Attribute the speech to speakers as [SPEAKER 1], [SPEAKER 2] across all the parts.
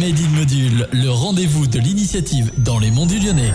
[SPEAKER 1] Made in Module, le rendez-vous de l'initiative dans les monts du Lyonnais.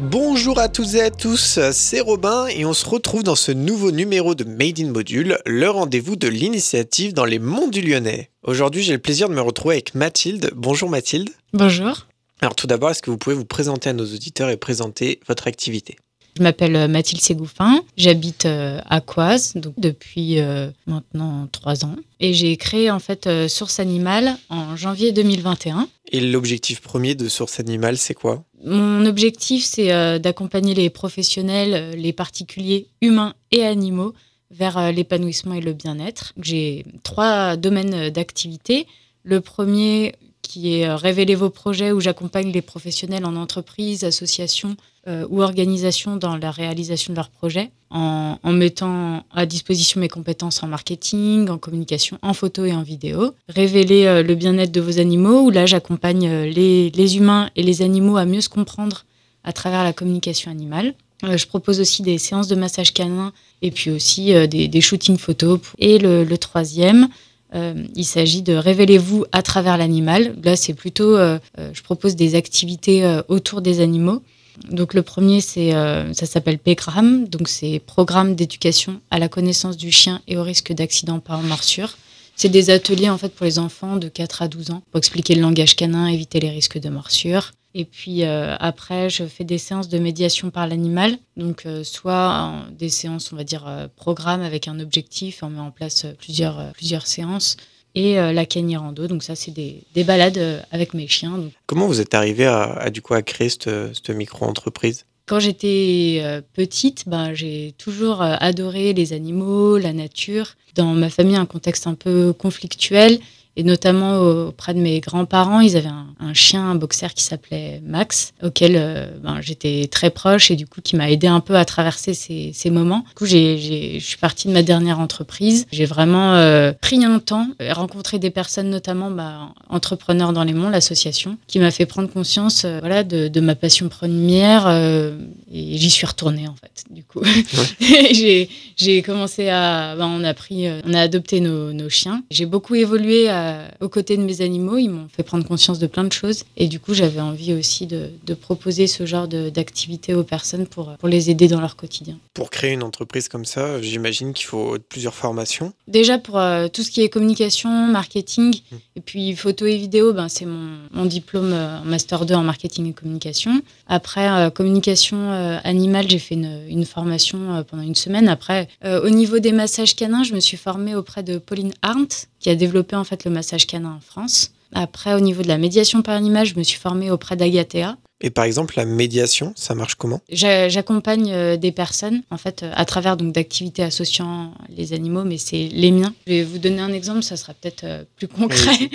[SPEAKER 2] Bonjour à toutes et à tous, c'est Robin et on se retrouve dans ce nouveau numéro de Made in Module, le rendez-vous de l'initiative dans les monts du Lyonnais. Aujourd'hui, j'ai le plaisir de me retrouver avec Mathilde. Bonjour Mathilde.
[SPEAKER 3] Bonjour.
[SPEAKER 2] Alors tout d'abord, est-ce que vous pouvez vous présenter à nos auditeurs et présenter votre activité?
[SPEAKER 3] Je m'appelle euh, Mathilde Ségouffin, j'habite euh, à Coise donc depuis euh, maintenant trois ans et j'ai créé en fait Source Animale en janvier 2021.
[SPEAKER 2] Et l'objectif premier de Source Animale, c'est quoi?
[SPEAKER 3] Mon objectif c'est d'accompagner les professionnels, les particuliers humains et animaux vers l'épanouissement et le bien-être. J'ai trois domaines d'activité. Le premier qui est euh, Révéler vos projets où j'accompagne les professionnels en entreprise, association euh, ou organisation dans la réalisation de leurs projets en, mettant à disposition mes compétences en marketing, en communication, en photo et en vidéo. Révéler euh, le bien-être de vos animaux où là j'accompagne les, humains et les animaux à mieux se comprendre à travers la communication animale. Je propose aussi des séances de massage canin et puis aussi des, shootings photos. Et le troisième, euh, il s'agit de révélez-vous à travers l'animal. Là, c'est plutôt, euh, euh, je propose des activités euh, autour des animaux. Donc le premier, c'est, euh, ça s'appelle PEGRAM, donc c'est Programme d'éducation à la connaissance du chien et au risque d'accident par morsure. C'est des ateliers en fait pour les enfants de 4 à 12 ans pour expliquer le langage canin, éviter les risques de morsure. Et puis euh, après, je fais des séances de médiation par l'animal. Donc euh, soit euh, des séances, on va dire, euh, programme avec un objectif, on met en place plusieurs, plusieurs séances. Et la rando, donc ça c'est des, des balades avec mes chiens. Donc,
[SPEAKER 2] Comment vous êtes arrivé à, à, du coup à créer cette, cette micro-entreprise?
[SPEAKER 3] Quand j'étais petite, ben, j'ai toujours adoré les animaux, la nature. Dans ma famille, un contexte un peu conflictuel, et notamment auprès de mes grands-parents, ils avaient un, un, chien, un boxer qui s'appelait Max, auquel euh, ben, j'étais très proche et du coup qui m'a aidé un peu à traverser ces, ces moments. Du coup, je suis partie de ma dernière entreprise. J'ai vraiment euh, pris un temps, rencontré des personnes, notamment bah, entrepreneurs dans les monts, l'association, qui m'a fait prendre conscience euh, voilà, de, de, ma passion première euh, et j'y suis retournée en fait. Du coup, ouais. j'ai, commencé à, ben, on a pris, euh, on a adopté nos, nos chiens. J'ai beaucoup évolué à, aux côtés de mes animaux. Ils m'ont fait prendre conscience de plein de choses. Et du coup, j'avais envie aussi de, de proposer ce genre d'activité aux personnes pour, pour les aider dans leur quotidien.
[SPEAKER 2] Pour créer une entreprise comme ça, j'imagine qu'il faut plusieurs formations.
[SPEAKER 3] Déjà, pour euh, tout ce qui est communication, marketing, mmh. et puis photo et vidéo, ben, c'est mon, mon, diplôme euh, Master 2 en marketing et communication. Après, euh, communication euh, animale, j'ai fait une, une formation euh, pendant une semaine. Après, euh, au niveau des massages canins, je me suis formée auprès de Pauline Arndt, qui a développé en fait le massage canin en France. Après, au niveau de la médiation par animal, je me suis formée auprès d'Agatea.
[SPEAKER 2] Et par exemple, la médiation, ça marche comment?
[SPEAKER 3] J'accompagne des personnes, en fait, à travers donc d'activités associant les animaux, mais c'est les miens. Je vais vous donner un exemple, ça sera peut-être plus concret. Oui.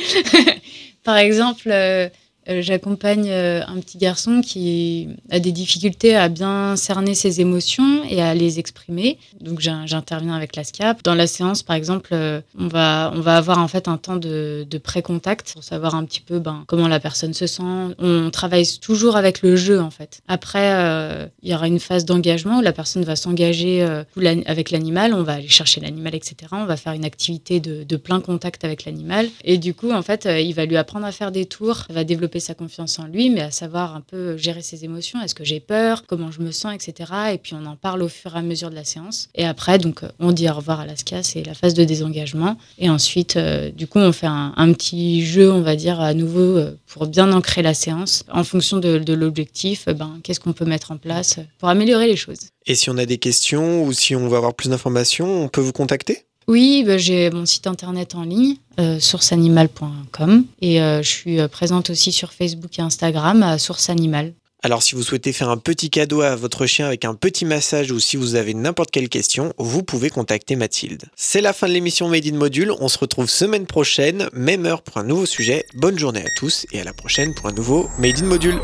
[SPEAKER 3] par exemple, j'accompagne euh, un petit garçon qui a des difficultés à bien cerner ses émotions et à les exprimer. Donc j'interviens avec la SCAP. Dans la séance, par exemple, euh, on va, avoir en fait un temps de, pré-contact pour savoir un petit peu ben, comment la personne se sent. On travaille toujours avec le jeu en fait. Après, euh, il y aura une phase d'engagement où la personne va s'engager euh, avec l'animal. On va aller chercher l'animal, etc. On va faire une activité de, plein contact avec l'animal. Et du coup, en fait, euh, il va lui apprendre à faire des tours. Va développer sa confiance en lui, mais à savoir un peu gérer ses émotions. Est-ce que j'ai peur? Comment je me sens, etc. Et puis on en parle au fur et à mesure de la séance. Et après, donc, on dit au revoir à l'ASCA, c'est la phase de désengagement. Et ensuite, euh, du coup, on fait un, petit jeu, on va dire, à nouveau euh, pour bien ancrer la séance. En fonction de, de l'objectif, ben, qu'est-ce qu'on peut mettre en place pour améliorer les choses.
[SPEAKER 2] Et si on a des questions ou si on veut avoir plus d'informations, on peut vous contacter?
[SPEAKER 3] Oui, bah, j'ai mon site internet en ligne, euh, sourceanimal.com, et euh, je suis présente aussi sur Facebook et Instagram à Source Animal.
[SPEAKER 2] Alors si vous souhaitez faire un petit cadeau à votre chien avec un petit massage ou si vous avez n'importe quelle question, vous pouvez contacter Mathilde. C'est la fin de l'émission Made in Module, on se retrouve semaine prochaine, même heure pour un nouveau sujet. Bonne journée à tous et à la prochaine pour un nouveau Made in Module.